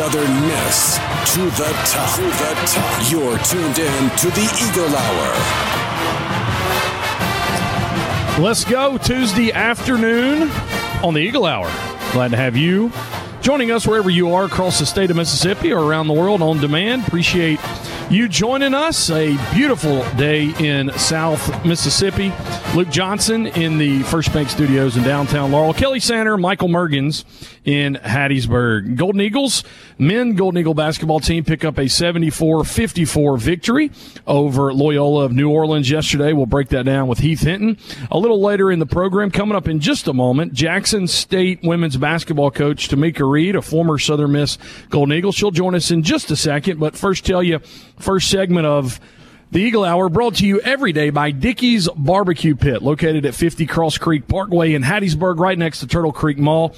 Southern Miss to the top. To the top. You're tuned in to the Eagle Hour. Let's go Tuesday afternoon on the Eagle Hour. Glad to have you joining us wherever you are across the state of Mississippi or around the world on demand. Appreciate you joining us. A beautiful day in South Mississippi. Luke Johnson in the First Bank Studios in downtown Laurel. Kelly Sander, Michael Mergens in Hattiesburg. Golden Eagles, men Golden Eagle basketball team pick up a 74-54 victory over Loyola of New Orleans yesterday. We'll break that down with Heath Hinton. A little later in the program, coming up in just a moment, Jackson State women's basketball coach Tomekia Reed, a former Southern Miss Golden Eagle. She'll join us in just a second, but first tell you, first segment of the Eagle Hour brought to you every day by Dickey's Barbecue Pit, located at 50 Cross Creek Parkway in Hattiesburg, right next to Turtle Creek Mall.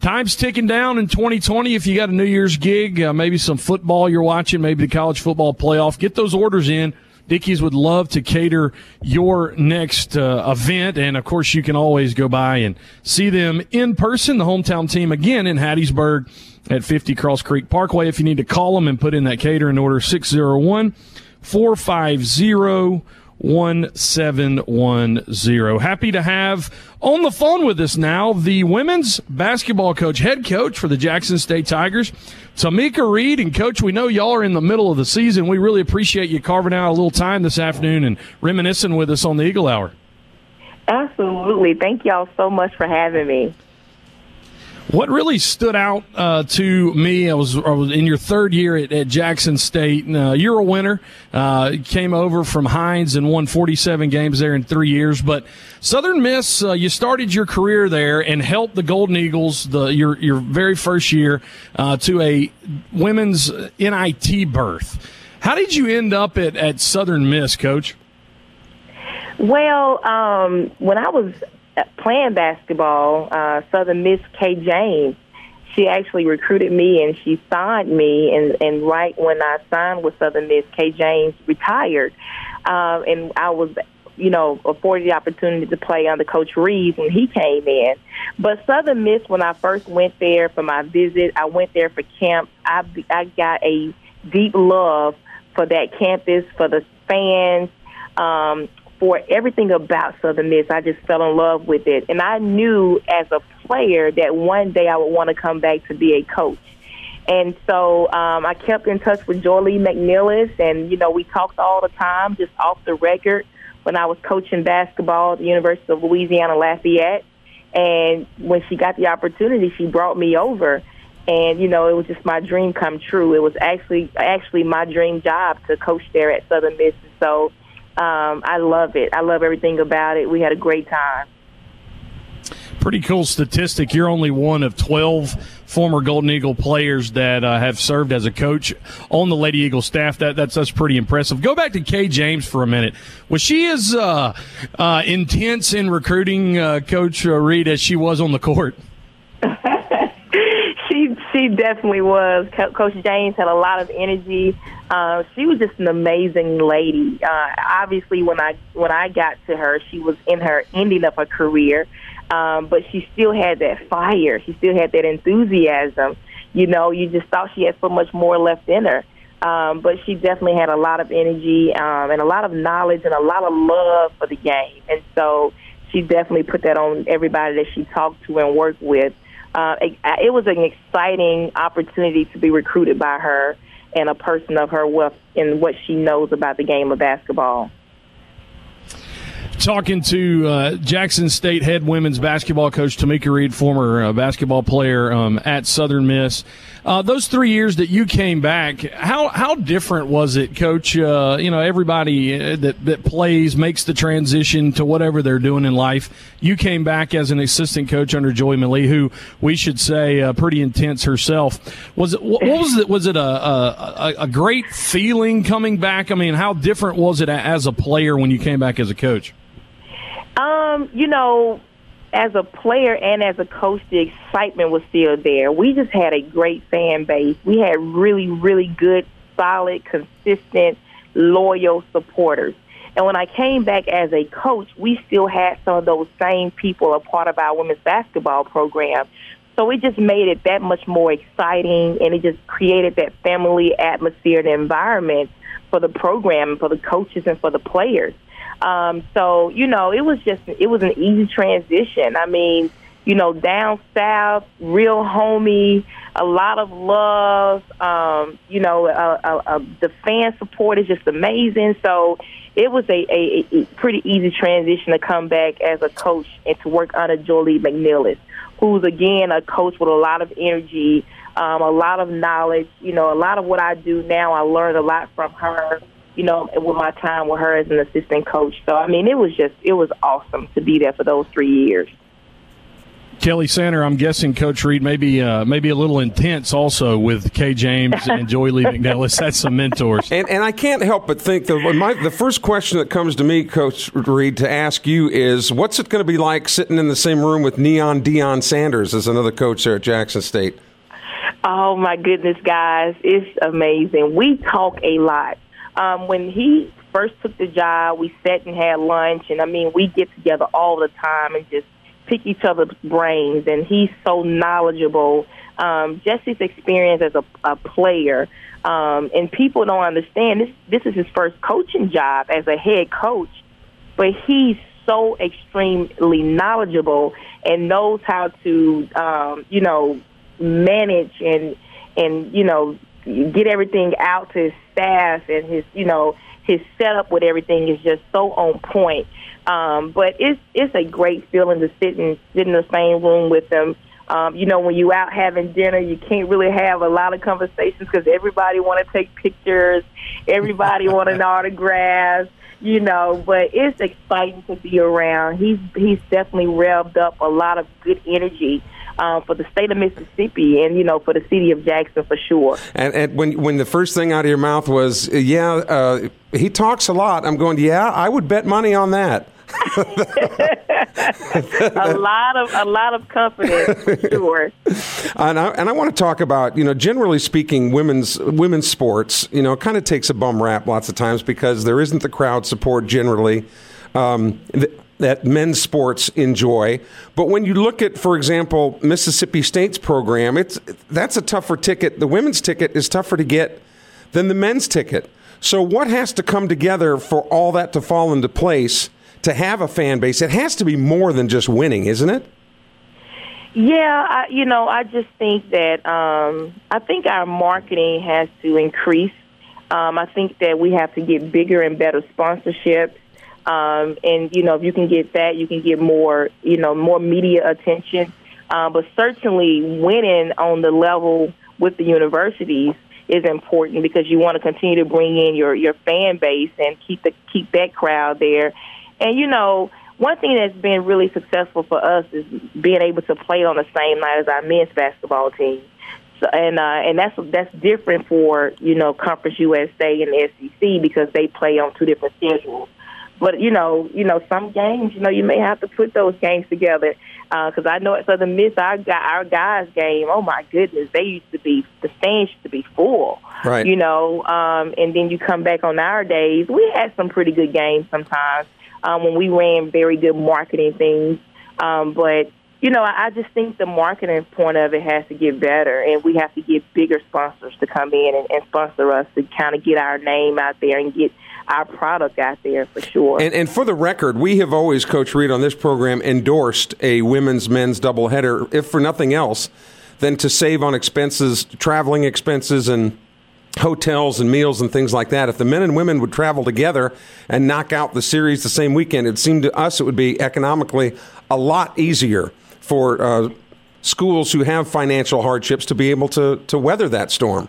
Time's ticking down in 2020. If you got a New Year's gig, uh, maybe some football you're watching, maybe the college football playoff, get those orders in. Dickey's would love to cater your next uh, event. And of course, you can always go by and see them in person, the hometown team again in Hattiesburg at 50 Cross Creek Parkway. If you need to call them and put in that catering order, 601 450 1710. Happy to have on the phone with us now the women's basketball coach, head coach for the Jackson State Tigers, Tomekia Reed. And, coach, we know y'all are in the middle of the season. We really appreciate you carving out a little time this afternoon and reminiscing with us on the Eagle Hour. Absolutely. Thank y'all so much for having me. What really stood out uh, to me, I was, I was in your third year at, at Jackson State. Uh, you're a winner. Uh, came over from Hinds and won 47 games there in three years. But Southern Miss, uh, you started your career there and helped the Golden Eagles the your your very first year uh, to a women's NIT berth. How did you end up at, at Southern Miss, Coach? Well, um, when I was playing basketball, uh, Southern Miss Kay James, she actually recruited me and she signed me. And, and right when I signed with Southern Miss, Kay James retired. Um, and I was, you know, afforded the opportunity to play under Coach Reeves when he came in. But Southern Miss, when I first went there for my visit, I went there for camp. I, I got a deep love for that campus, for the fans, um, for everything about Southern Miss. I just fell in love with it. And I knew as a player that one day I would want to come back to be a coach. And so um, I kept in touch with Joye Lee McNelis, and, you know, we talked all the time, just off the record, when I was coaching basketball at the University of Louisiana Lafayette. And when she got the opportunity, she brought me over. And, you know, it was just my dream come true. It was actually actually my dream job to coach there at Southern Miss. So um, I love it. I love everything about it. We had a great time. Pretty cool statistic. You're only one of 12 former Golden Eagle players that uh, have served as a coach on the Lady Eagle staff. That that's that's pretty impressive. Go back to Kay James for a minute. Was she as uh, uh, intense in recruiting uh, Coach uh, Reed as she was on the court? she she definitely was. Coach James had a lot of energy. Uh, she was just an amazing lady. Uh, obviously, when I when I got to her, she was in her ending of her career, um, but she still had that fire. She still had that enthusiasm. You know, you just thought she had so much more left in her. Um, but she definitely had a lot of energy um, and a lot of knowledge and a lot of love for the game. And so she definitely put that on everybody that she talked to and worked with. Uh, it, it was an exciting opportunity to be recruited by her and a person of her wealth and what she knows about the game of basketball. Talking to uh, Jackson State head women's basketball coach Tomekia Reed, former uh, basketball player um, at Southern Miss. Uh, those three years that you came back, how how different was it, Coach? Uh, you know, everybody uh, that that plays makes the transition to whatever they're doing in life. You came back as an assistant coach under Joy Malie, who we should say uh, pretty intense herself. Was it what was it? Was it a, a a great feeling coming back? I mean, how different was it as a player when you came back as a coach? Um, you know, as a player and as a coach, the excitement was still there. We just had a great fan base. We had really, really good, solid, consistent, loyal supporters. And when I came back as a coach, we still had some of those same people a part of our women's basketball program. So it just made it that much more exciting and it just created that family atmosphere and environment for the program, for the coaches, and for the players. Um, so, you know, it was just, it was an easy transition. I mean, you know, down south, real homey, a lot of love. Um, you know, uh, uh, uh, the fan support is just amazing. So it was a, a, a pretty easy transition to come back as a coach and to work under Joye Lee McNelis, who's again a coach with a lot of energy, um, a lot of knowledge. You know, a lot of what I do now, I learned a lot from her you know, with my time with her as an assistant coach. So I mean, it was just it was awesome to be there for those three years. Kelly Sander, I'm guessing Coach Reed maybe uh, maybe a little intense also with Kay James and Joy Lee McNelis. That's some mentors. And, and I can't help but think that my, the first question that comes to me, Coach Reed, to ask you is, what's it going to be like sitting in the same room with Neon Deion Sanders as another coach there at Jackson State? Oh my goodness, guys, it's amazing. We talk a lot. Um, when he first took the job, we sat and had lunch, and I mean, we get together all the time and just pick each other's brains. And he's so knowledgeable. Um, Jesse's experience as a, a player, um, and people don't understand this. This is his first coaching job as a head coach, but he's so extremely knowledgeable and knows how to, um, you know, manage and and you know get everything out to his staff and his, you know, his setup with everything is just so on point. Um, but it's it's a great feeling to sit and sit in the same room with them. Um, you know, when you out having dinner, you can't really have a lot of conversations because everybody want to take pictures, everybody want an autograph, you know. But it's exciting to be around. He's he's definitely revved up a lot of good energy um, for the state of Mississippi and you know for the city of Jackson for sure. And, and when when the first thing out of your mouth was, "Yeah, uh, he talks a lot," I'm going, "Yeah, I would bet money on that." a lot of a lot of confidence sure. And I, and I want to talk about you know generally speaking women's women's sports you know kind of takes a bum rap lots of times because there isn't the crowd support generally. Um, that men's sports enjoy. But when you look at, for example, Mississippi State's program, it's that's a tougher ticket. The women's ticket is tougher to get than the men's ticket. So what has to come together for all that to fall into place to have a fan base? It has to be more than just winning, isn't it? Yeah, I, you know, I just think that um, I think our marketing has to increase. Um, I think that we have to get bigger and better sponsorships. Um, and you know, if you can get that, you can get more, you know, more media attention. Uh, but certainly, winning on the level with the universities is important because you want to continue to bring in your your fan base and keep the keep that crowd there. And you know, one thing that's been really successful for us is being able to play on the same night as our men's basketball team. So, and uh, and that's that's different for you know Conference USA and the SEC because they play on two different schedules. But you know, you know, some games, you know, you may have to put those games together because uh, I know at Southern Miss, our guy, our guys' game. Oh my goodness, they used to be the stands used to be full. Right. You know, um, and then you come back on our days. We had some pretty good games sometimes um, when we ran very good marketing things. Um, but you know, I, I just think the marketing point of it has to get better, and we have to get bigger sponsors to come in and, and sponsor us to kind of get our name out there and get our product out there for sure. And, and for the record, we have always, Coach Reed, on this program endorsed a women's men's doubleheader, if for nothing else, than to save on expenses, traveling expenses, and hotels and meals and things like that. If the men and women would travel together and knock out the series the same weekend, it seemed to us it would be economically a lot easier for uh, schools who have financial hardships to be able to, to weather that storm.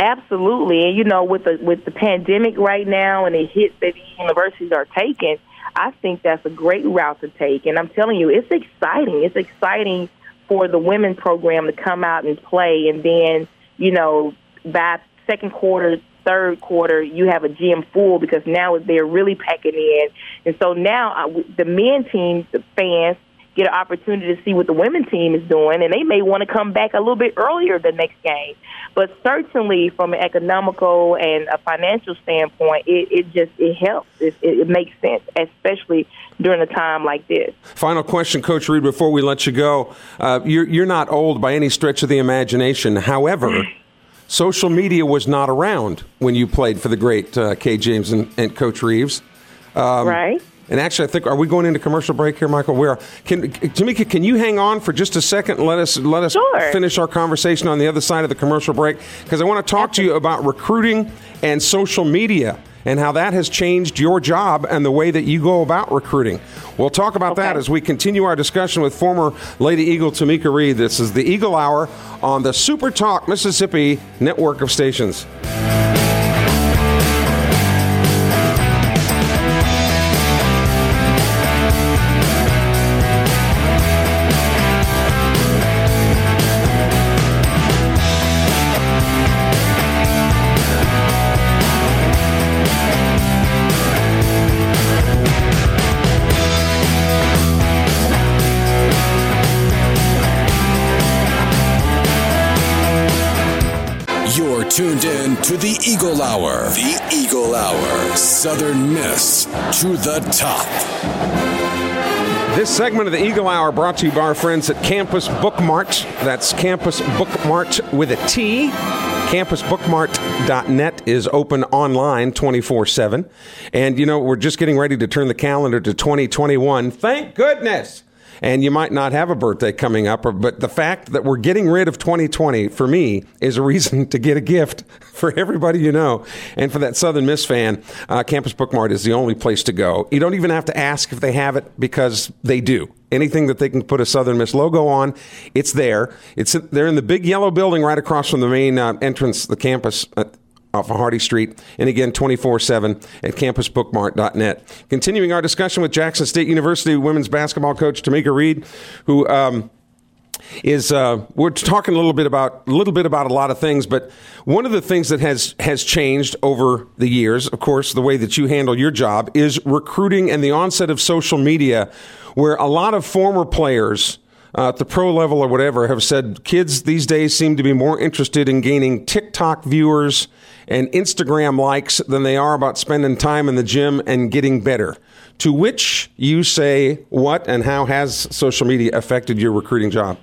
Absolutely, and you know, with the with the pandemic right now and the hits that these universities are taking, I think that's a great route to take. And I'm telling you, it's exciting. It's exciting for the women program to come out and play, and then you know, by second quarter, third quarter, you have a gym full because now they're really packing in. And so now uh, the men team, the fans, get an opportunity to see what the women team is doing, and they may want to come back a little bit earlier the next game. But certainly, from an economical and a financial standpoint, it, it just it helps. It, it makes sense, especially during a time like this. Final question, Coach Reed, before we let you go. Uh, you're, you're not old by any stretch of the imagination. However, social media was not around when you played for the great uh, Kay James and, and Coach Reeves. Um, right. And actually, I think are we going into commercial break here, Michael? Where can Tomekia? Can you hang on for just a second? And let us let us sure. finish our conversation on the other side of the commercial break because I want to talk to you about recruiting and social media and how that has changed your job and the way that you go about recruiting. We'll talk about okay. that as we continue our discussion with former Lady Eagle Tomekia Reed. This is the Eagle Hour on the Super Talk Mississippi network of stations. Eagle Hour. The Eagle Hour. Southern Miss to the top. This segment of the Eagle Hour brought to you by our friends at Campus Bookmart. That's Campus Bookmart with a T. CampusBookmart.net is open online 24 7. And, you know, we're just getting ready to turn the calendar to 2021. Thank goodness and you might not have a birthday coming up, but the fact that we're getting rid of 2020 for me is a reason to get a gift for everybody you know. And for that Southern Miss fan, uh, Campus Bookmart is the only place to go. You don't even have to ask if they have it because they do anything that they can put a Southern Miss logo on, it's there. It's they're in the big yellow building right across from the main uh, entrance, the campus off of Hardy Street, and again 24 7 at campusbookmart.net. Continuing our discussion with Jackson State University women's basketball coach Tomekia Reed, who. Um, is uh, we're talking a little bit about a little bit about a lot of things, but one of the things that has has changed over the years, of course, the way that you handle your job is recruiting and the onset of social media, where a lot of former players uh, at the pro level or whatever have said kids these days seem to be more interested in gaining TikTok viewers and Instagram likes than they are about spending time in the gym and getting better. To which you say, what and how has social media affected your recruiting job?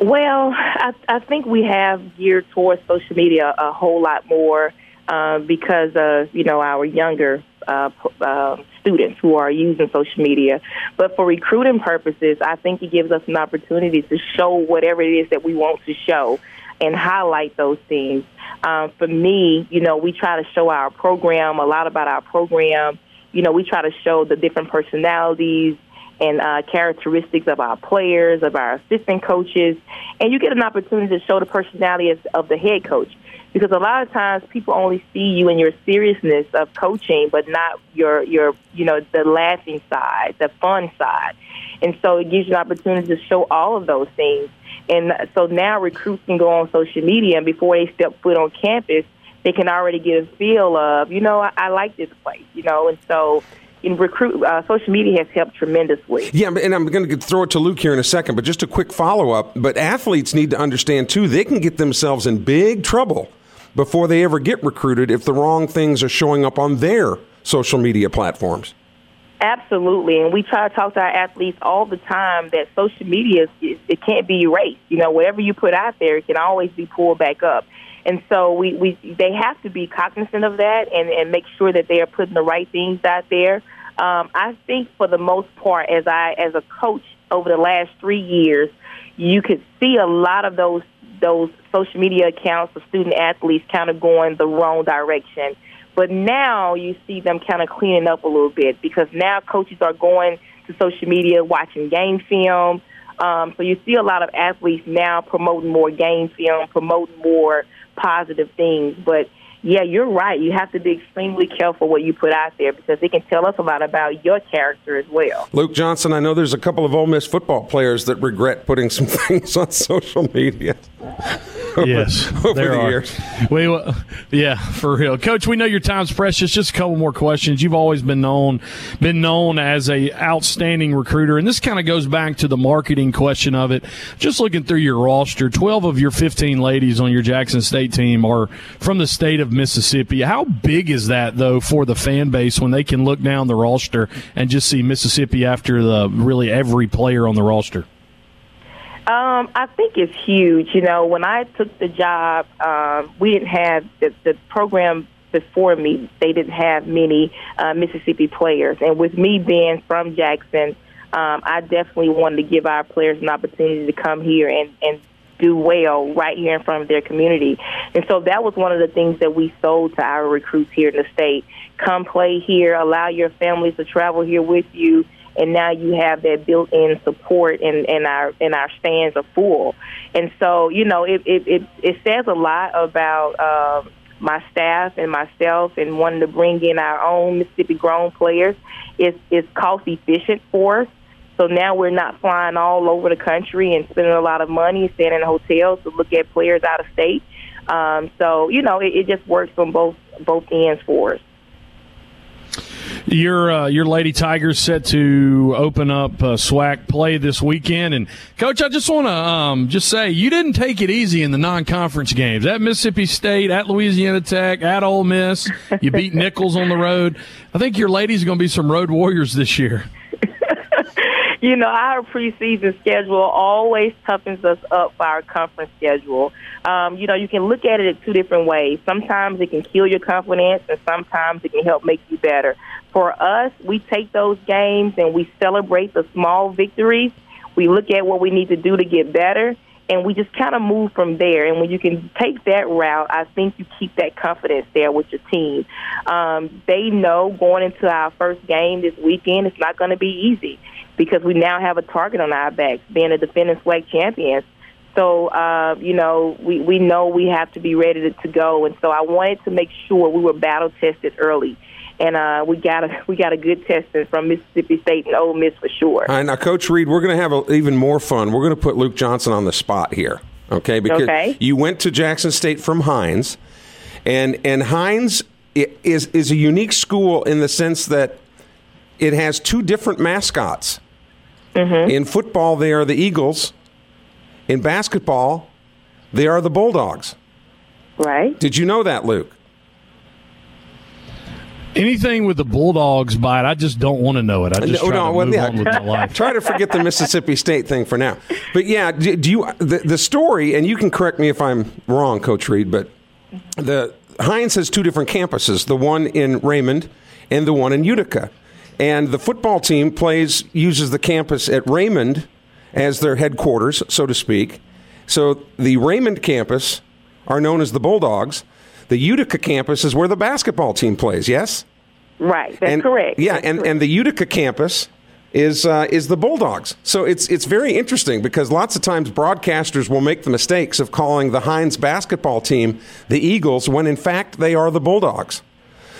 Well, I, I think we have geared towards social media a whole lot more uh, because of you know our younger uh, uh, students who are using social media. But for recruiting purposes, I think it gives us an opportunity to show whatever it is that we want to show and highlight those things. Um, for me, you know, we try to show our program, a lot about our program. You know, we try to show the different personalities and uh, characteristics of our players, of our assistant coaches, and you get an opportunity to show the personality of, of the head coach because a lot of times people only see you in your seriousness of coaching, but not your your you know the laughing side, the fun side, and so it gives you an opportunity to show all of those things. And so now recruits can go on social media, and before they step foot on campus, they can already get a feel of you know I, I like this place, you know, and so in recruit uh, social media has helped tremendously. Yeah, and I'm going to throw it to Luke here in a second, but just a quick follow up. But athletes need to understand too; they can get themselves in big trouble before they ever get recruited if the wrong things are showing up on their social media platforms. Absolutely, and we try to talk to our athletes all the time that social media it can't be erased. You know, whatever you put out there, it can always be pulled back up. And so we, we they have to be cognizant of that and, and make sure that they are putting the right things out there. Um, I think for the most part, as I as a coach over the last three years, you could see a lot of those those social media accounts of student athletes kind of going the wrong direction. But now you see them kind of cleaning up a little bit because now coaches are going to social media, watching game film. Um, so you see a lot of athletes now promoting more game film, promoting more positive things. But yeah, you're right. You have to be extremely careful what you put out there because it can tell us a lot about your character as well. Luke Johnson, I know there's a couple of Ole Miss football players that regret putting some things on social media. over, yes, over there the are. years. We, uh, yeah, for real, Coach. We know your time's precious. Just a couple more questions. You've always been known, been known as a outstanding recruiter, and this kind of goes back to the marketing question of it. Just looking through your roster, twelve of your fifteen ladies on your Jackson State team are from the state of Mississippi. How big is that though for the fan base when they can look down the roster and just see Mississippi after the really every player on the roster? Um, I think it's huge. You know, when I took the job, um, we didn't have the, the program before me. They didn't have many uh, Mississippi players, and with me being from Jackson, um, I definitely wanted to give our players an opportunity to come here and and do well right here in front of their community. And so that was one of the things that we sold to our recruits here in the state. Come play here, allow your families to travel here with you and now you have that built-in support and, and our and our stands are full and so you know it it it, it says a lot about um my staff and myself and wanting to bring in our own Mississippi grown players it's it's cost efficient for us so now we're not flying all over the country and spending a lot of money staying in hotels to look at players out of state um, so you know it, it just works on both both ends for us your uh, your Lady Tigers set to open up uh, SWAC play this weekend, and Coach, I just want to um, just say you didn't take it easy in the non-conference games at Mississippi State, at Louisiana Tech, at Ole Miss. You beat Nicholls on the road. I think your ladies are going to be some road warriors this year. You know, our preseason schedule always toughens us up for our conference schedule. Um, you know, you can look at it in two different ways. Sometimes it can kill your confidence, and sometimes it can help make you better. For us, we take those games and we celebrate the small victories. We look at what we need to do to get better, and we just kind of move from there. And when you can take that route, I think you keep that confidence there with your team. Um, they know going into our first game this weekend, it's not going to be easy because we now have a target on our backs, being a defending SWAC champions. So, uh, you know, we, we know we have to be ready to, to go. And so I wanted to make sure we were battle tested early. And uh, we got a we got a good testing from Mississippi State and Ole Miss for sure. All right, now, Coach Reed, we're going to have a, even more fun. We're going to put Luke Johnson on the spot here, okay? Because Okay. you went to Jackson State from Hinds, and and Hinds is is a unique school in the sense that it has two different mascots. In football, they are the Eagles. In basketball, they are the Bulldogs. Right? Did you know that, Luke? Anything with the Bulldogs bite, I just don't want to know it. I just No, try no, to well, move yeah. on with my life. Try to forget the Mississippi State thing for now. But yeah, do, do you the, the story? And you can correct me if I'm wrong, Coach Reed. But the Hinds has two different campuses: the one in Raymond and the one in Utica. And the football team plays uses the campus at Raymond as their headquarters, so to speak. So the Raymond campus are known as the Bulldogs. The Utica campus is where the basketball team plays. Yes. Right. That's and, correct. Yeah, That's and, correct. and the Utica campus is uh, is the Bulldogs. So it's it's very interesting because lots of times broadcasters will make the mistakes of calling the Hinds basketball team the Eagles when in fact they are the Bulldogs.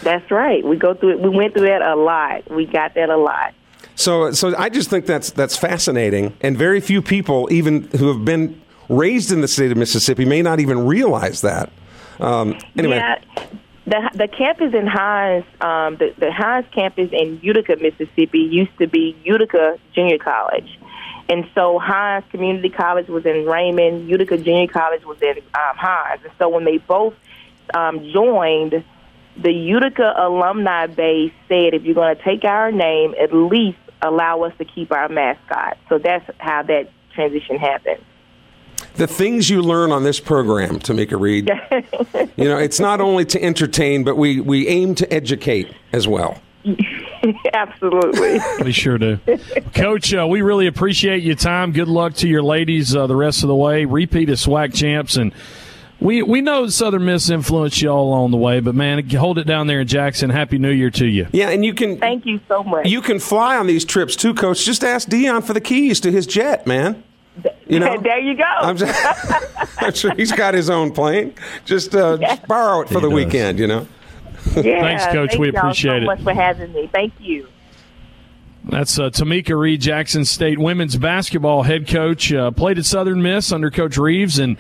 That's right. We go through it. We went through that a lot. We got that a lot. So so I just think that's that's fascinating, and very few people, even who have been raised in the state of Mississippi, may not even realize that. Um, anyway, Yeah, the the campus in Hinds, um, the the Hinds campus in Utica, Mississippi, used to be Utica Junior College, and so Hinds Community College was in Raymond. Utica Junior College was in um, Hinds, and so when they both um, joined, the Utica alumni base said, "If you're going to take our name, at least allow us to keep our mascot." So that's how that transition happened. The things you learn on this program, Tomekia Reed, you know, it's not only to entertain, but we, we aim to educate as well. Absolutely. We sure do. Coach, uh, we really appreciate your time. Good luck to your ladies uh, the rest of the way. Repeat as SWAC champs. And we, we know Southern Miss influenced you all along the way, but man, hold it down there in Jackson. Happy New Year to you. Yeah, and you can. Thank you so much. You can fly on these trips too, Coach. Just ask Deion for the keys to his jet, man. You know, there you go. I'm, I'm sure he's got his own plane. Just, uh, just borrow it for He the does. weekend. You know. yeah, Thanks, Coach. Thank We y'all appreciate so it. much for having me. Thank you. That's uh, Tomekia Reed, Jackson State women's basketball head coach. Uh, played at Southern Miss under Coach Reeves, and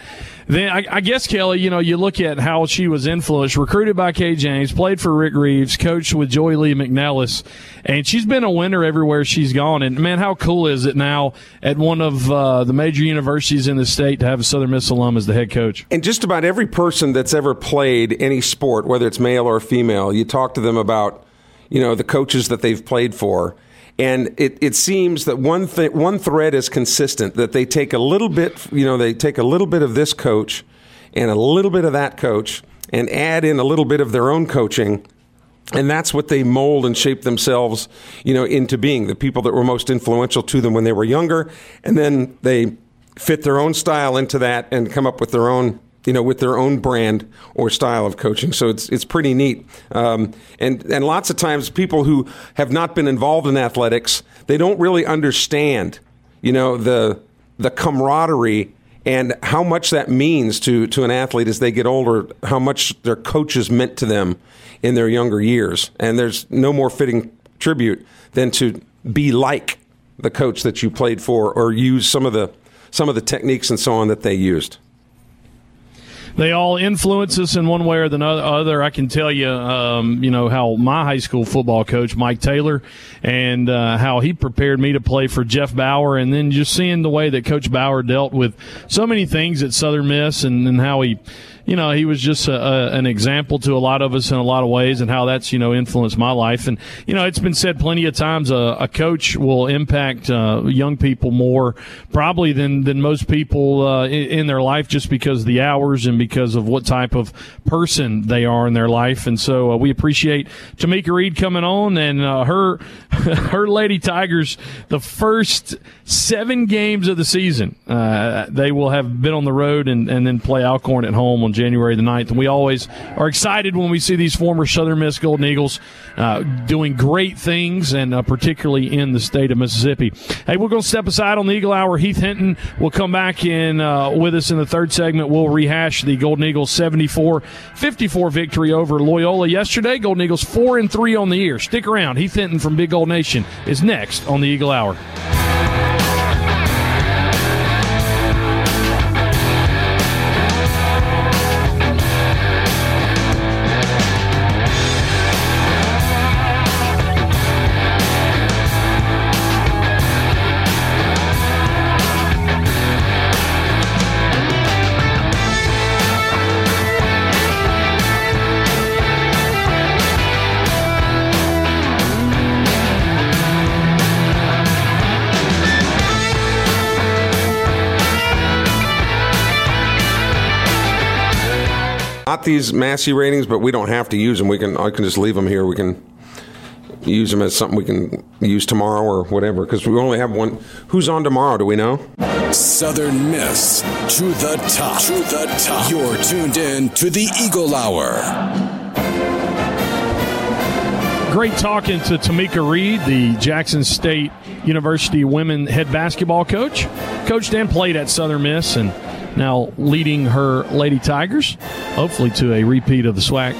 then I, I guess Kelly, you know, you look at how she was influenced, recruited by Kay James, played for Rick Reeves, coached with Joye Lee McNelis, and she's been a winner everywhere she's gone. And man, how cool is it now at one of uh, the major universities in the state to have a Southern Miss alum as the head coach? And just about every person that's ever played any sport, whether it's male or female, you talk to them about, you know, the coaches that they've played for. And it, it seems that one th- one thread is consistent that they take a little bit, you know, they take a little bit of this coach and a little bit of that coach and add in a little bit of their own coaching. And that's what they mold and shape themselves, you know, into being the people that were most influential to them when they were younger, and then they fit their own style into that and come up with their own, you know, with their own brand or style of coaching. So it's it's pretty neat. Um, and and lots of times people who have not been involved in athletics, they don't really understand, you know, the the camaraderie and how much that means to, to an athlete as they get older, how much their coaches meant to them in their younger years. And there's no more fitting tribute than to be like the coach that you played for or use some of the some of the techniques and so on that they used. They all influence us in one way or the other. I can tell you, um, you know, how my high school football coach, Mike Taylor, and uh, how he prepared me to play for Jeff Bower, and then just seeing the way that Coach Bower dealt with so many things at Southern Miss, and, and how he, you know, he was just a, a, an example to a lot of us in a lot of ways, and how that's you know influenced my life. And you know, it's been said plenty of times, a, a coach will impact uh, young people more probably than than most people uh, in, in their life, just because of the hours and because of what type of person they are in their life. And so uh, we appreciate Tomekia Reed coming on and uh, her her Lady Tigers. The first seven games of the season, uh, they will have been on the road and, and then play Alcorn at home on January the 9th. And we always are excited when we see these former Southern Miss Golden Eagles uh, doing great things, and uh, particularly in the state of Mississippi. Hey, we're going to step aside on the Eagle Hour. Heath Hinton will come back in uh, with us in the third segment. We'll rehash the Golden Eagles 74 54 victory over Loyola yesterday. Golden Eagles 4 and 3 on the year. Stick around. Heath Hinton from Big Gold Nation is next on the Eagle Hour. Not these Massey ratings, but we don't have to use them. We can I can just leave them here. We can use them as something we can use tomorrow or whatever because we only have one. Who's on tomorrow? Do we know? Southern Miss to the top. To the top. You're tuned in to the Eagle Hour. Great talking to Tomekia Reed, the Jackson State University women head basketball coach. Coached and played at Southern Miss and now leading her Lady Tigers, hopefully to a repeat of the SWAC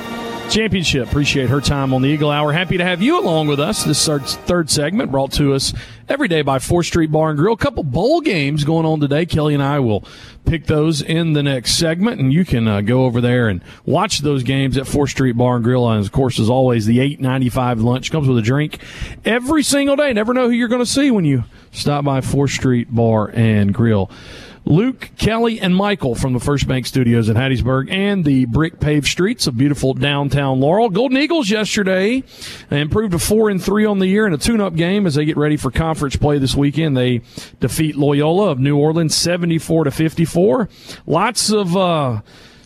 championship. Appreciate her time on the Eagle Hour. Happy to have you along with us. This third, third segment brought to us every day by 4th Street Bar and Grill. A couple bowl games going on today. Kelly and I will pick those in the next segment, and you can uh, go over there and watch those games at 4th Street Bar and Grill. And of course, as always, the 8.95 lunch comes with a drink every single day. Never know who you're going to see when you stop by 4th Street Bar and Grill. Luke, Kelly, and Michael from the First Bank Studios in Hattiesburg and the brick paved streets of beautiful downtown Laurel. Golden Eagles yesterday improved to four and three on the year in a tune-up game as they get ready for conference play this weekend. They defeat Loyola of New Orleans seventy-four to fifty-four. Lots of. Uh,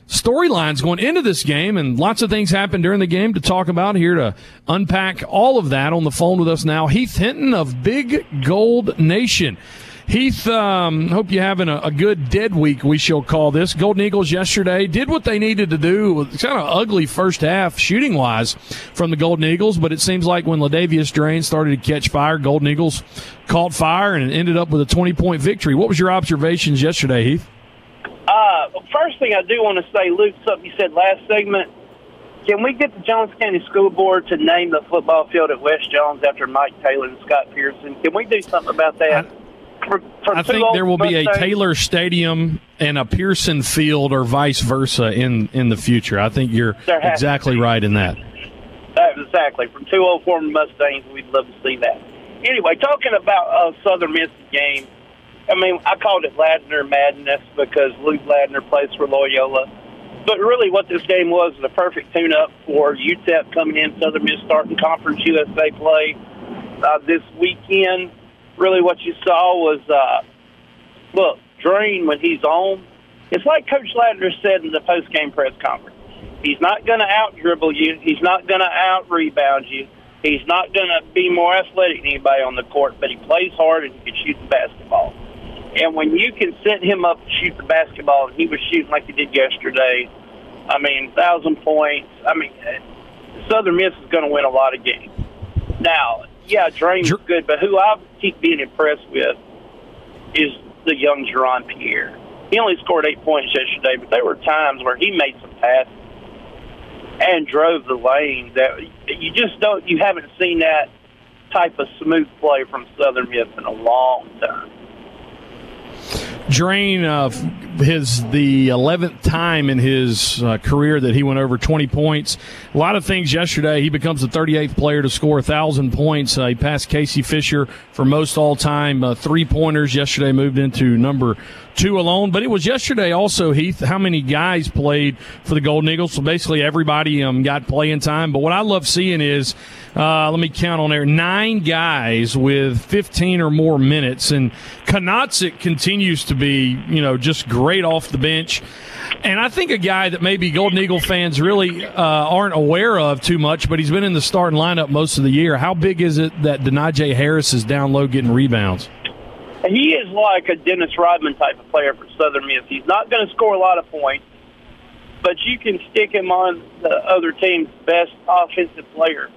storylines going into this game, and lots of things happened during the game to talk about. Here to unpack all of that on the phone with us now, Heath Hinton of Big Gold Nation. Heath, um, hope you're having a, a, good dead week, we shall call this. Golden Eagles yesterday did what they needed to do. It's kind of ugly first half shooting wise from the Golden Eagles, but it seems like when Ladavius Draine started to catch fire, Golden Eagles caught fire and ended up with a 20 point victory. What was your observations yesterday, Heath? Uh, first thing I do want to say, Luke, something you said last segment. Can we get the Jones County School Board to name the football field at West Jones after Mike Taylor and Scott Pearson? Can we do something about that? I- for, for I think there will be a Taylor Stadium and a Pearson Field, or vice versa, in in the future. I think you're exactly right in that. exactly. From two old former Mustangs, we'd love to see that. Anyway, talking about uh, Southern Miss game, I mean, I called it Ladner madness because Luke Ladner plays for Loyola. But really, what this game was was a perfect tune-up for UTEP coming in, Southern Miss starting Conference USA play uh, this weekend really what you saw was, uh, look, Draine when he's on, it's like Coach Ladner said in the post game press conference. He's not going to out dribble you. He's not going to out rebound you. He's not going to be more athletic than anybody on the court, but he plays hard and he can shoot the basketball. And when you can set him up to shoot the basketball, and he was shooting like he did yesterday, I mean, thousand points. I mean, Southern Miss is going to win a lot of games. Now, yeah, Draine's Jer- good, but who I keep being impressed with is the young Jaron Pierre. He only scored eight points yesterday, but there were times where he made some passes and drove the lane that you just don't, you haven't seen that type of smooth play from Southern Miss in a long time. Drain uh, his the 11th time in his uh, career that he went over 20 points. A lot of things yesterday. He becomes the 38th player to score 1,000 points. Uh, he passed Casey Fisher for most all time uh, three pointers. Yesterday moved into number two alone. But it was yesterday also, Heath, how many guys played for the Golden Eagles. So basically everybody um, got playing time. But what I love seeing is, uh, let me count on there, nine guys with 15 or more minutes. And Konontsuk continues to be, you know, just great off the bench. And I think a guy that maybe Golden Eagle fans really uh, aren't aware of too much, but he's been in the starting lineup most of the year. How big is it that Denijay Harris is down low getting rebounds? He is like a Dennis Rodman type of player for Southern Miss. He's not going to score a lot of points, but you can stick him on the other team's best offensive player,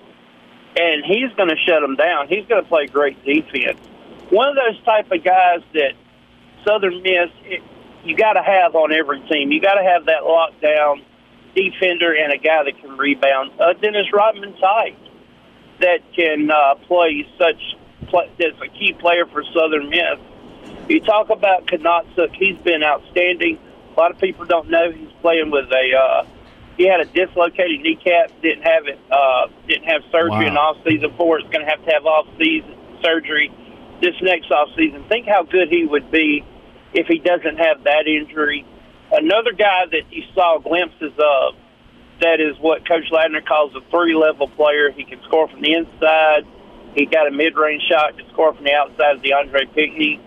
and he's going to shut them down. He's going to play great defense. One of those type of guys that Southern Miss, it, you got to have on every team. You got to have that lockdown defender and a guy that can rebound. Uh, Dennis Rodman type that can uh, play such play, that's a key player for Southern Miss. You talk about Konontsuk, he's been outstanding. A lot of people don't know he's playing with a. Uh, he had a dislocated kneecap, didn't have it, uh, didn't have surgery wow. in off season for it. It's going to have to have off season surgery this next off season. Think how good he would be if he doesn't have that injury. Another guy that you saw glimpses of that is what Coach Ladner calls a three level player. He can score from the inside. He got a mid range shot to score from the outside of DeAndre Pinckney.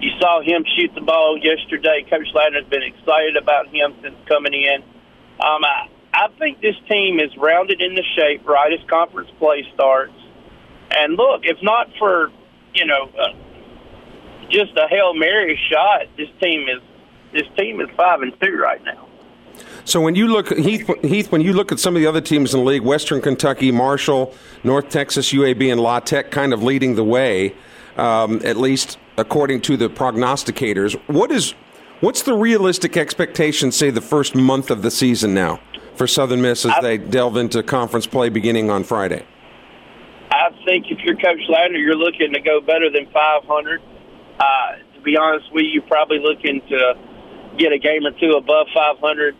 You saw him shoot the ball yesterday. Coach Ladner's been excited about him since coming in. Um, I, I think this team is rounded into shape right as conference play starts. And look, if not for, you know, uh, just a Hail Mary shot, this team is this team is five and two right now. So when you look, Heath, Heath, when you look at some of the other teams in the league, Western Kentucky, Marshall, North Texas, UAB, and La Tech kind of leading the way, um, at least according to the prognosticators. What is what's the realistic expectation? Say the first month of the season now for Southern Miss as I, they delve into conference play beginning on Friday. I think if you're Coach Ladner, you're looking to go better than 500. Uh, to be honest with you, you're probably looking to get a game or two above 500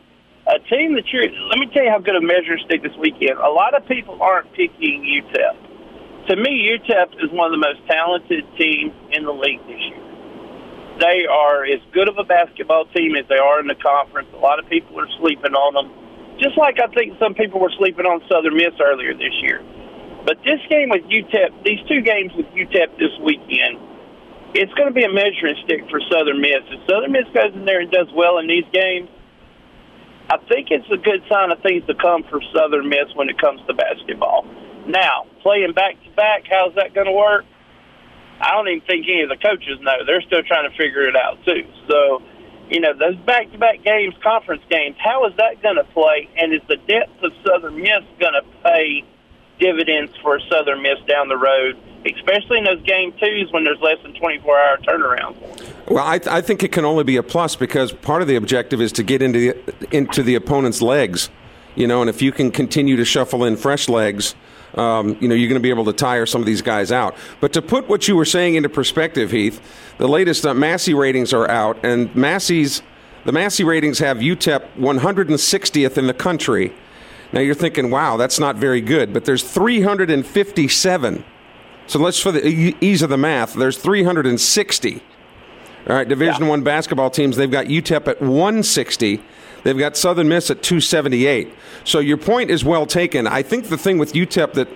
a team that you're. Let me tell you how good a measuring stick this weekend. A lot of people aren't picking UTEP. To me, UTEP is one of the most talented teams in the league this year. They are as good of a basketball team as they are in the conference. A lot of people are sleeping on them, just like I think some people were sleeping on Southern Miss earlier this year. But this game with UTEP, these two games with UTEP this weekend, it's going to be a measuring stick for Southern Miss. If Southern Miss goes in there and does well in these games, I think it's a good sign of things to come for Southern Miss when it comes to basketball. Now, playing back to back, how's that going to work? I don't even think any of the coaches know. They're still trying to figure it out too. So, you know, those back to back games, conference games, how is that going to play? And is the depth of Southern Miss going to pay dividends for Southern Miss down the road, especially in those game twos when there's less than 24 hour turnaround? Well, I, th- I think it can only be a plus because part of the objective is to get into the, into the opponent's legs, you know, and if you can continue to shuffle in fresh legs um, you know, you're going to be able to tire some of these guys out. But to put what you were saying into perspective, Heath, the latest uh, Massey ratings are out, and Massey's the Massey ratings have UTEP 160th in the country. Now you're thinking, wow, that's not very good, but there's 357. So let's for the ease of the math, there's 360. All right, Division yeah. One basketball teams, they've got UTEP at 160 They've got Southern Miss at 278. So your point is well taken. I think the thing with UTEP that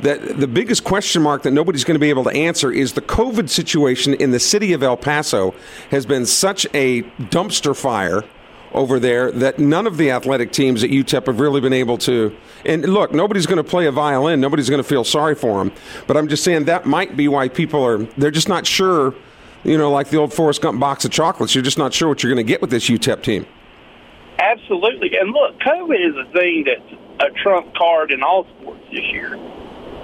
that the biggest question mark that nobody's going to be able to answer is the COVID situation in the city of El Paso has been such a dumpster fire over there that none of the athletic teams at UTEP have really been able to. And look, nobody's going to play a violin. Nobody's going to feel sorry for them. But I'm just saying that might be why people are. They're just not sure. You know, like the old Forrest Gump box of chocolates. You're just not sure what you're going to get with this UTEP team. Absolutely. And look, COVID is a thing that's a trump card in all sports this year.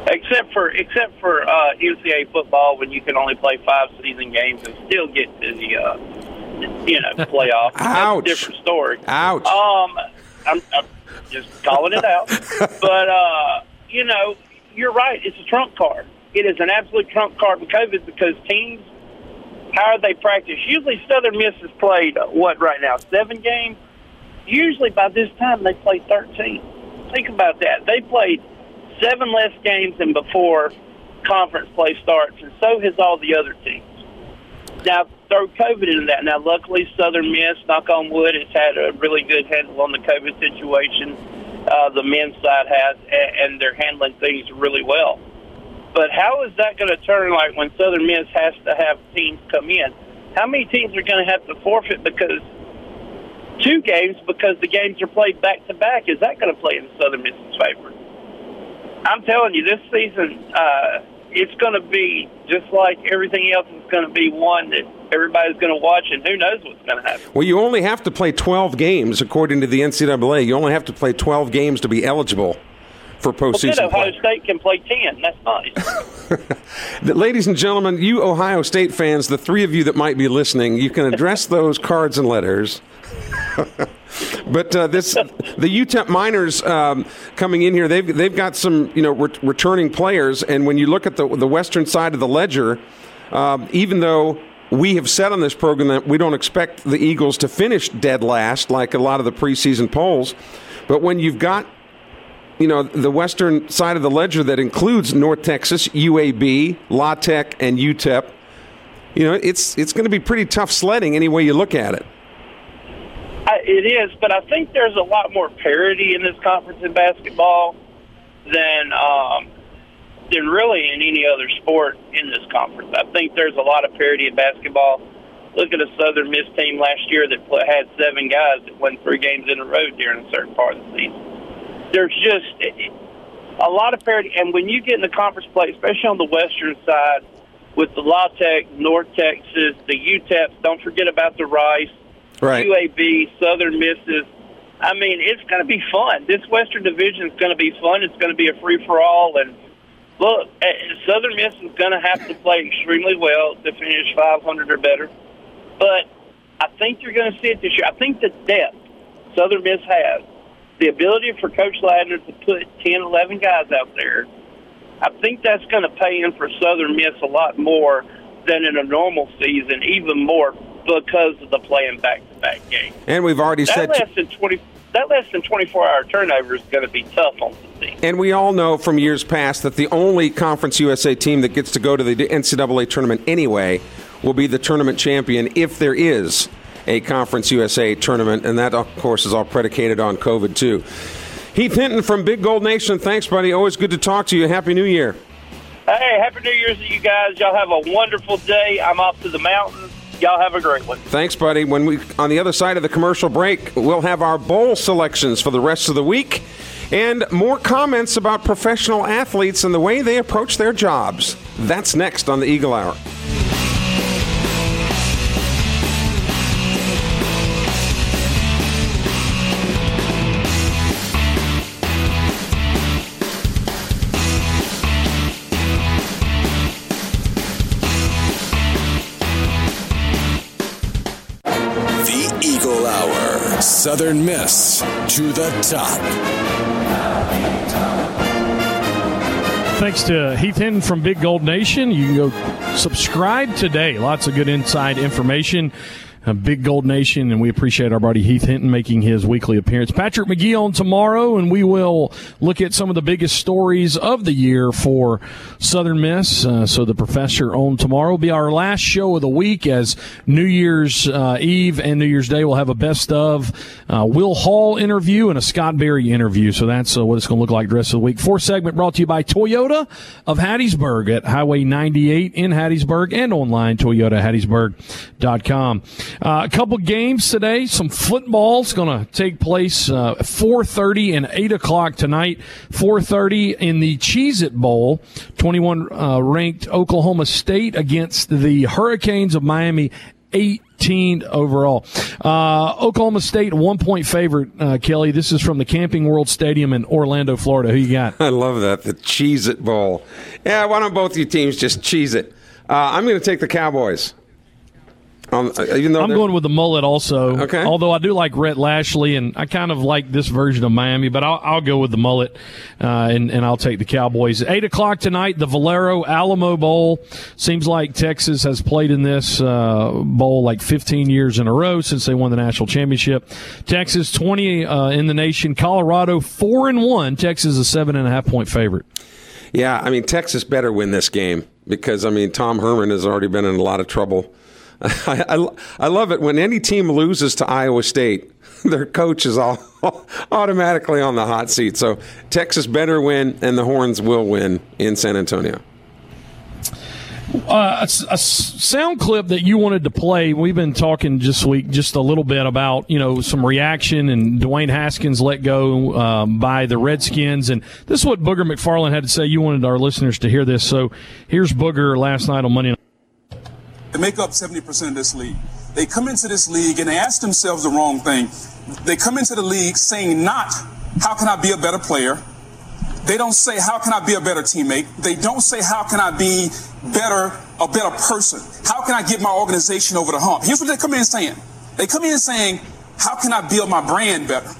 Except for except for uh, NCAA football, when you can only play five season games and still get to the uh, you know playoff. Ouch! Different story. Ouch! Um, I'm, I'm just calling it out. but uh, you know, you're right. It's a trump card. It is an absolute trump card with COVID because teams how are they practice. Usually, Southern Miss has played uh, what right now seven games usually by this time they play 13. Think about that. They played seven less games than before conference play starts, and so has all the other teams. Now, throw COVID into that. Now, luckily, Southern Miss, knock on wood, has had a really good handle on the COVID situation. Uh, the men's side has, and they're handling things really well. But how is that going to turn like when Southern Miss has to have teams come in? How many teams are going to have to forfeit because two games because the games are played back to back. Is that going to play in Southern Miss's favor? I'm telling you, this season uh, it's going to be just like everything else is going to be one that everybody's going to watch, and who knows what's going to happen. Well, you only have to play 12 games according to the NCAA. You only have to play 12 games to be eligible for postseason. Well, Ohio State can play 10. That's nice. Ladies and gentlemen, you Ohio State fans, the three of you that might be listening, you can address those cards and letters but uh, this the UTEP Miners um, coming in here. They've they've got some you know re- returning players, and when you look at the the western side of the ledger, um, even though we have said on this program that we don't expect the Eagles to finish dead last like a lot of the preseason polls, but when you've got you know the western side of the ledger that includes North Texas, UAB, La Tech, and UTEP. You know, it's it's going to be pretty tough sledding any way you look at it. I, it is, but I think there's a lot more parity in this conference in basketball than um, than really in any other sport in this conference. I think there's a lot of parity in basketball. Look at a Southern Miss team last year that had seven guys that won three games in a row during a certain part of the season. There's just a lot of parity, and when you get in the conference play, especially on the western side, with the La Tech, North Texas, the UTEPs, don't forget about the Rice right. UAB, Southern Misses. I mean, it's going to be fun. This Western Division is going to be fun. It's going to be a free for all. And look, eh, Southern Miss is going to have to play extremely well to finish 500 or better. But I think you're going to see it this year. I think the depth Southern Miss has, the ability for Coach Ladner to put 10, 11 guys out there, I think that's going to pay in for Southern Miss a lot more than in a normal season, even more because of the playing back to back game. And we've already that said less than twenty that less than 24 hour turnover is going to be tough on the team. And we all know from years past that the only Conference USA team that gets to go to the NCAA tournament anyway will be the tournament champion if there is a Conference USA tournament. And that, of course, is all predicated on COVID, too. Heath Hinton from Big Gold Nation, thanks, buddy. Always good to talk to you. Happy New Year. Hey, Happy New Year's to you guys. Y'all have a wonderful day. I'm off to the mountains Y'all have a great one. Thanks, buddy. When we on the other side of the commercial break, we'll have our bowl selections for the rest of the week and more comments about professional athletes and the way they approach their jobs. That's next on the Eagle Hour. Southern Miss to the top. Thanks to Heath Hinton from Big Gold Nation. You can go subscribe today. Lots of good inside information. Uh, Big Gold Nation, and we appreciate our buddy Heath Hinton making his weekly appearance. Patrick McGee on tomorrow, and we will look at some of the biggest stories of the year for Southern Miss. Uh, so the professor on tomorrow will be our last show of the week as New Year's uh, Eve and New Year's Day will have a best of uh, Will Hall interview and a Scott Berry interview. So that's uh, what it's going to look like the rest of the week. Fourth segment brought to you by Toyota of Hattiesburg at Highway 98 in Hattiesburg and online, toyotahattiesburg.com. Uh, a couple games today. Some football's going to take place uh, 4:30 and 8 o'clock tonight. 4:30 in the Cheez-It Bowl. 21 uh, ranked Oklahoma State against the Hurricanes of Miami. 18 overall. Uh, Oklahoma State, one point favorite, uh, Kelly. This is from the Camping World Stadium in Orlando, Florida. Who you got? I love that. The Cheez It Bowl. Yeah, why don't both you teams just cheese it? Uh, I'm going to take the Cowboys. Um, even though I'm going with the mullet also. Okay. Although I do like Rhett Lashlee, and I kind of like this version of Miami, but I'll, I'll go with the mullet, uh, and, and I'll take the Cowboys. Eight o'clock tonight, the Valero Alamo Bowl. Seems like Texas has played in this uh, bowl like 15 years in a row since they won the national championship. Texas 20 uh, in the nation. Colorado four and one. Texas a seven and a half point favorite. Yeah, I mean Texas better win this game because I mean Tom Herman has already been in a lot of trouble. I, I, I love it when any team loses to Iowa State, their coach is all automatically on the hot seat. So Texas better win, and the Horns will win in San Antonio. Uh, a, a sound clip that you wanted to play. We've been talking this week just a little bit about you know some reaction and Dwayne Haskins let go um, by the Redskins, and this is what Booger McFarland had to say. You wanted our listeners to hear this, so here's Booger last night on Monday. Night. They make up 70% of this league. They come into this league and they ask themselves the wrong thing. They come into the league saying not, how can I be a better player? They don't say, how can I be a better teammate? They don't say, how can I be better, a better person? How can I get my organization over the hump? Here's what they come in saying. They come in saying, how can I build my brand better?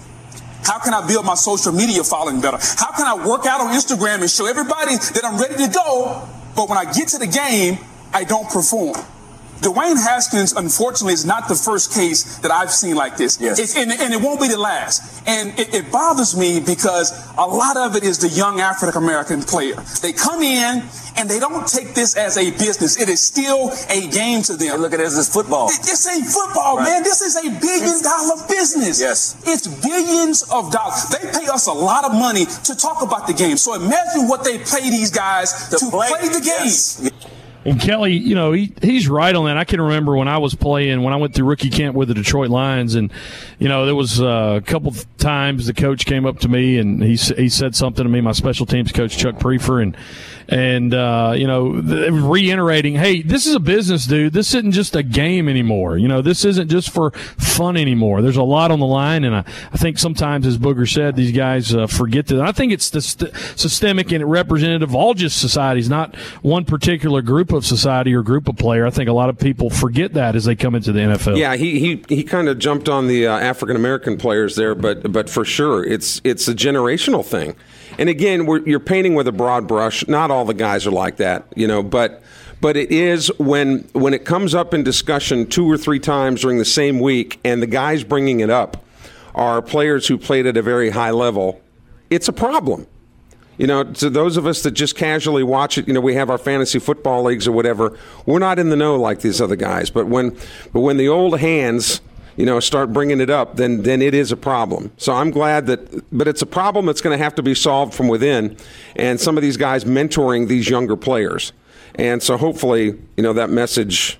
How can I build my social media following better? How can I work out on Instagram and show everybody that I'm ready to go, but when I get to the game, I don't perform? Dwayne Haskins, unfortunately, is not the first case that I've seen like this. Yes. It's- and, and it won't be the last. And it, it bothers me because a lot of it is the young African American player. They come in and they don't take this as a business. It is still a game to them. Look at it as this football. This ain't football, Right. man. This is a billion dollar business. Yes. It's billions of dollars. They pay us a lot of money to talk about the game. So imagine what they pay these guys to, play, the game. Yes. And Kelly, you know, he, he's right on that. I can remember when I was playing, when I went through rookie camp with the Detroit Lions, and, you know, there was uh, a couple times the coach came up to me and he, he said something to me, my special teams coach, Chuck Priefer, and, and uh, you know, reiterating, hey, this is a business, dude. This isn't just a game anymore. You know, this isn't just for fun anymore. There's a lot on the line, and I, I think sometimes, as Booger said, these guys uh, forget that. I think it's the st- systemic and representative of all just societies, not one particular group of society or group of player. I think a lot of people forget that as they come into the NFL. Yeah, he he, he kind of jumped on the uh, African American players there, but but for sure, it's it's a generational thing. And again, you're painting with a broad brush. Not all the guys are like that, you know, but but it is when when it comes up in discussion two or three times during the same week, and the guys bringing it up are players who played at a very high level. It's a problem. You know, to those of us that just casually watch it, you know, we have our fantasy football leagues or whatever. We're not in the know like these other guys. But when, but when the old hands, you know, start bringing it up, then then it is a problem. So I'm glad that, but it's a problem that's going to have to be solved from within, and some of these guys mentoring these younger players, and so hopefully, you know, that message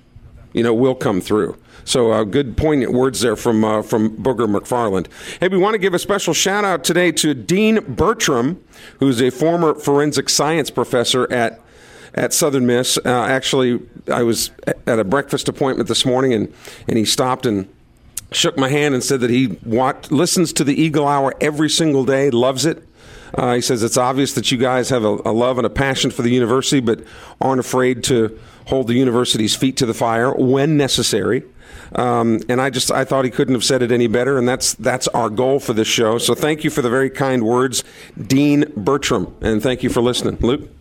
you know, will come through. So, uh, good poignant words there from uh, from Booger McFarland. Hey, we want to give a special shout out today to Dean Bertram, who's a former forensic science professor at at Southern Miss. Uh, actually, I was at a breakfast appointment this morning, and and he stopped and shook my hand and said that he listens to the Eagle Hour every single day, loves it. Uh, he says it's obvious that you guys have a, a, love and a passion for the university, but aren't afraid to hold the university's feet to the fire when necessary. Um, and I just I thought he couldn't have said it any better, and that's that's our goal for this show. So thank you for the very kind words, Dean Bertram, and thank you for listening, Luke.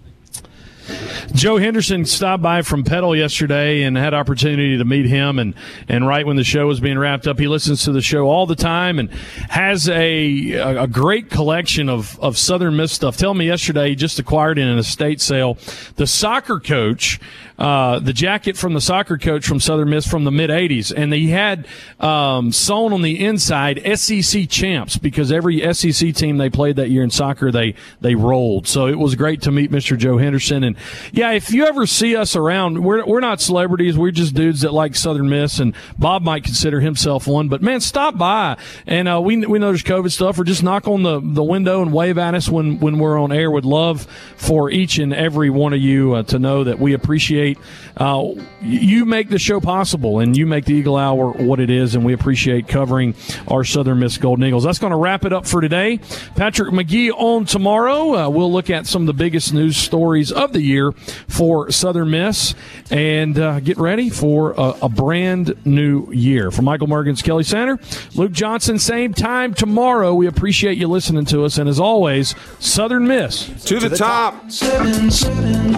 Joe Henderson stopped by from Petal yesterday and had opportunity to meet him. And, and right when the show was being wrapped up, he listens to the show all the time and has a, a great collection of, of Southern Miss stuff. Tell me yesterday he just acquired in an estate sale the soccer coach uh, the jacket from the soccer coach from Southern Miss from the mid 80s. And he had um, sewn on the inside SEC champs because every SEC team they played that year in soccer, they, they rolled. So it was great to meet Mr. Joe Henderson. And yeah, if you ever see us around, we're, we're not celebrities. We're just dudes that like Southern Miss. And Bob might consider himself one. But man, stop by. And uh, we, we know there's COVID stuff or just knock on the, the window and wave at us when, when we're on air. Would love for each and every one of you uh, to know that we appreciate appreciate uh, you make the show possible and you make the Eagle Hour what it is, and we appreciate covering our Southern Miss Golden Eagles. That's going to wrap it up for today. Patrick McGee on tomorrow. Uh, we'll look at some of the biggest news stories of the year for Southern Miss and uh, get ready for a, a, brand new year. For Michael Morgan's Kelly Center, Luke Johnson, same time tomorrow. We appreciate you listening to us, and as always, Southern Miss to, to the, the, top. top. Seven, seven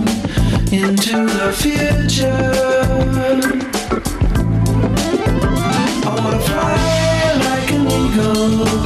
into the future. I wanna fly like an eagle